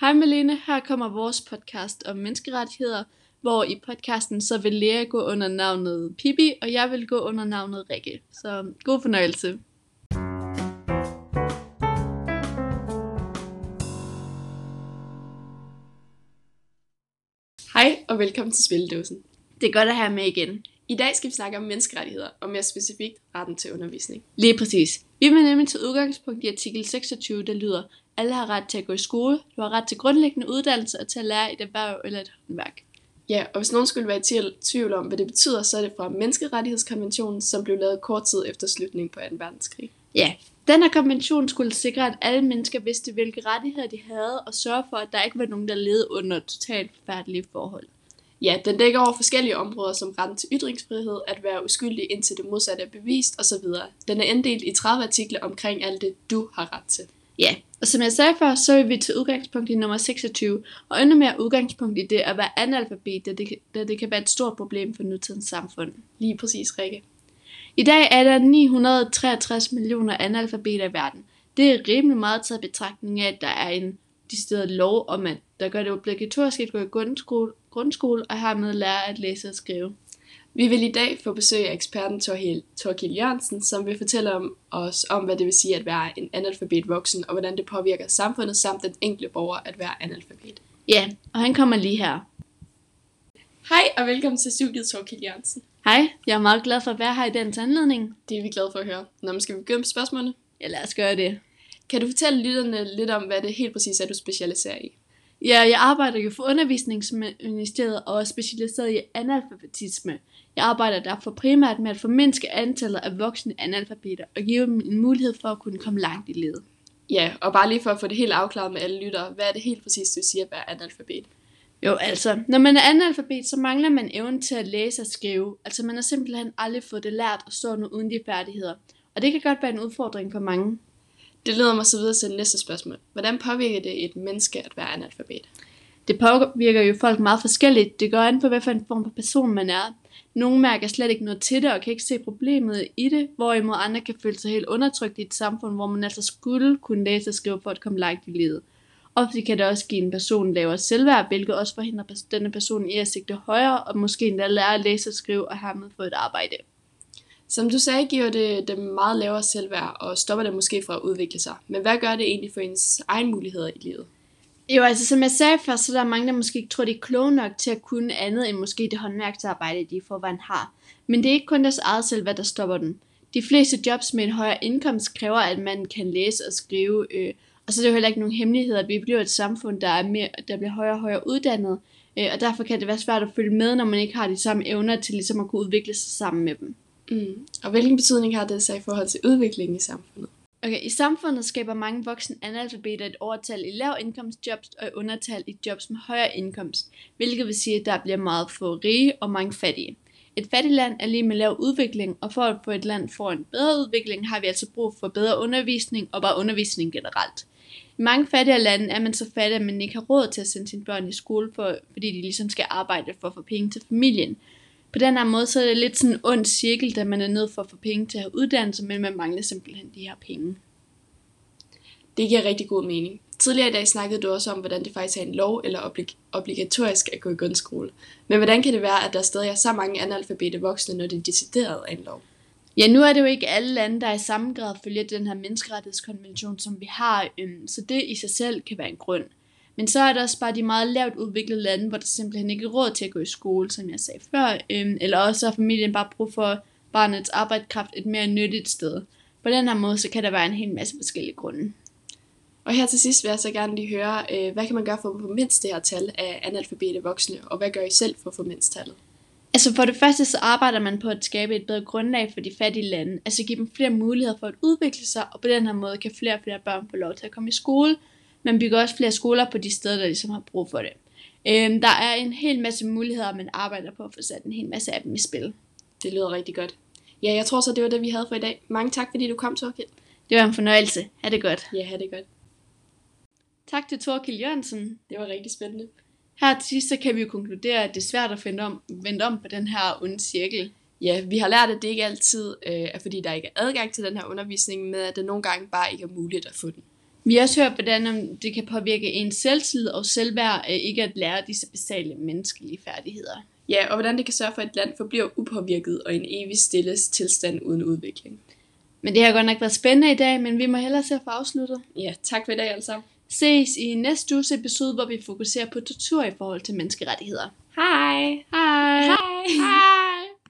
Hej Malene, her kommer vores podcast om menneskerettigheder, hvor i podcasten så vil Lea gå under navnet Pippi, og jeg vil gå under navnet Rikke. Så god fornøjelse. Hej og velkommen til Spildåsen. Det er godt at have med igen. I dag skal vi snakke om menneskerettigheder, og mere specifikt retten til undervisning. Lige præcis. Vi vil nemlig tage udgangspunkt i artikel 26, der lyder, alle har ret til at gå i skole, du har ret til grundlæggende uddannelse og til at lære et erhverv eller et håndværk. Ja, og hvis nogen skulle være i tvivl om, hvad det betyder, så er det fra Menneskerettighedskonventionen, som blev lavet kort tid efter slutningen på 2. verdenskrig. Ja, den her konvention skulle sikre, at alle mennesker vidste, hvilke rettigheder de havde, og sørge for, at der ikke var nogen, der levede under totalt forfærdelige forhold. Ja, den dækker over forskellige områder som retten til ytringsfrihed, at være uskyldig indtil det modsatte er bevist osv. Den er inddelt i 30 artikler omkring alt det, du har ret til. Ja, og som jeg sagde før, så vil vi til udgangspunkt i nummer 26, og endnu mere udgangspunkt i det at være analfabet, da det, da det kan være et stort problem for nutidens samfund. Lige præcis, Rikke. I dag er der 963 millioner analfabeter i verden. Det er rimelig meget taget betragtning af, at der er en decideret lov om, at der gør det obligatorisk at gå i grundskole, grundskole og hermed lære at læse og skrive. Vi vil i dag få besøg af eksperten Torkild Jørgensen, som vil fortælle om os om, hvad det vil sige at være en analfabet voksen, og hvordan det påvirker samfundet samt den enkelte borger at være analfabet. Ja, og han kommer lige her. Hej og velkommen til studiet, Torkild Jørgensen. Hej, jeg er meget glad for at være her i dagens anledning. Det er vi glade for at høre. Nå, men skal vi begynde med spørgsmålene? Ja, lad os gøre det. Kan du fortælle lytterne lidt om, hvad det helt præcis er, du specialiserer i? Ja, jeg arbejder jo for undervisningsministeriet og er specialiseret i analfabetisme. Jeg arbejder derfor primært med at formindske antallet af voksne analfabeter og give dem en mulighed for at kunne komme langt i livet. Ja, og bare lige for at få det helt afklaret med alle lyttere, hvad er det helt præcis, du siger at være analfabet? Jo, altså, når man er analfabet, så mangler man evnen til at læse og skrive. Altså, man har simpelthen aldrig fået det lært og står nu uden de færdigheder. Og det kan godt være en udfordring for mange. Det leder mig så videre til næste spørgsmål. Hvordan påvirker det et menneske at være analfabet? Det påvirker jo folk meget forskelligt. Det går an på, hvad for en form for person man er. Nogle mærker slet ikke noget til det og kan ikke se problemet i det, hvorimod andre kan føle sig helt undertrykt i et samfund, hvor man altså skulle kunne læse og skrive for at komme langt i livet. Ofte kan det også give en person lavere selvværd, hvilket også forhindrer denne person i at sigte højere og måske endda lære at læse og skrive og hermed få et arbejde. Som du sagde, giver det dem meget lavere selvværd og stopper dem måske fra at udvikle sig. Men hvad gør det egentlig for ens egen muligheder i livet? Jo, altså som jeg sagde før, så der mange, der måske ikke tror, de er kloge nok til at kunne andet end måske det håndværksarbejde, de forvejen har. Men det er ikke kun deres eget selvværd, der stopper dem. De fleste jobs med en højere indkomst kræver, at man kan læse og skrive. Øh, og så er det jo heller ikke nogen hemmelighed, at vi bliver et samfund, der, er mere, der bliver højere og højere uddannet. Øh, og derfor kan det være svært at følge med, når man ikke har de samme evner til ligesom at kunne udvikle sig sammen med dem. Mm. Og hvilken betydning har det så i forhold til udviklingen i samfundet? Okay, i samfundet skaber mange voksne analfabeter et overtal i lav indkomstjobs og et undertal i jobs med højere indkomst, hvilket vil sige, at der bliver meget få rige og mange fattige. Et fattigt land er lige med lav udvikling, og for at få et land for en bedre udvikling, har vi altså brug for bedre undervisning og bare undervisning generelt. I mange fattige lande er man så fattig, at man ikke har råd til at sende sine børn i skole, for, fordi de ligesom skal arbejde for at få penge til familien. På den her måde, så er det lidt sådan en ond cirkel, da man er nødt for at få penge til at have uddannelse, men man mangler simpelthen de her penge. Det giver rigtig god mening. Tidligere i dag snakkede du også om, hvordan det faktisk er en lov eller oblig- obligatorisk at gå i grundskole. Men hvordan kan det være, at der stadig er så mange analfabete voksne, når det er decideret af en lov? Ja, nu er det jo ikke alle lande, der i samme grad følger den her menneskerettighedskonvention, som vi har, øhm, så det i sig selv kan være en grund. Men så er der også bare de meget lavt udviklede lande, hvor der simpelthen ikke er råd til at gå i skole, som jeg sagde før. Øhm, eller også har familien bare brug for barnets arbejdskraft et mere nyttigt sted. På den her måde, så kan der være en hel masse forskellige grunde. Og her til sidst vil jeg så gerne lige høre, øh, hvad kan man gøre for at få mindst det her tal af analfabete voksne, og hvad gør I selv for at få mindst tallet? Altså for det første så arbejder man på at skabe et bedre grundlag for de fattige lande, altså give dem flere muligheder for at udvikle sig, og på den her måde kan flere og flere børn få lov til at komme i skole. Man bygger også flere skoler på de steder, der ligesom har brug for det. Øhm, der er en hel masse muligheder, man arbejder på at få sat en hel masse af dem i spil. Det lyder rigtig godt. Ja, jeg tror så, det var det, vi havde for i dag. Mange tak, fordi du kom, Torkild. Det var en fornøjelse. Ha' det godt. Ja, ha' det godt. Tak til Torkild Jørgensen. Det var rigtig spændende. Her til sidst så kan vi jo konkludere, at det er svært at finde om, vende om på den her onde cirkel. Ja, vi har lært, at det ikke altid øh, er, fordi der ikke er adgang til den her undervisning, men at det nogle gange bare ikke er muligt at få den. Vi har også hørt, hvordan det kan påvirke ens selvtillid og selvværd øh, ikke at lære disse basale menneskelige færdigheder. Ja, og hvordan det kan sørge for, at et land forbliver upåvirket og en evig stille tilstand uden udvikling. Men det har godt nok været spændende i dag, men vi må hellere se at få afsluttet. Ja, tak for i dag sammen. Ses i næste uges episode, hvor vi fokuserer på tortur i forhold til menneskerettigheder. Hej! Hej! Hej!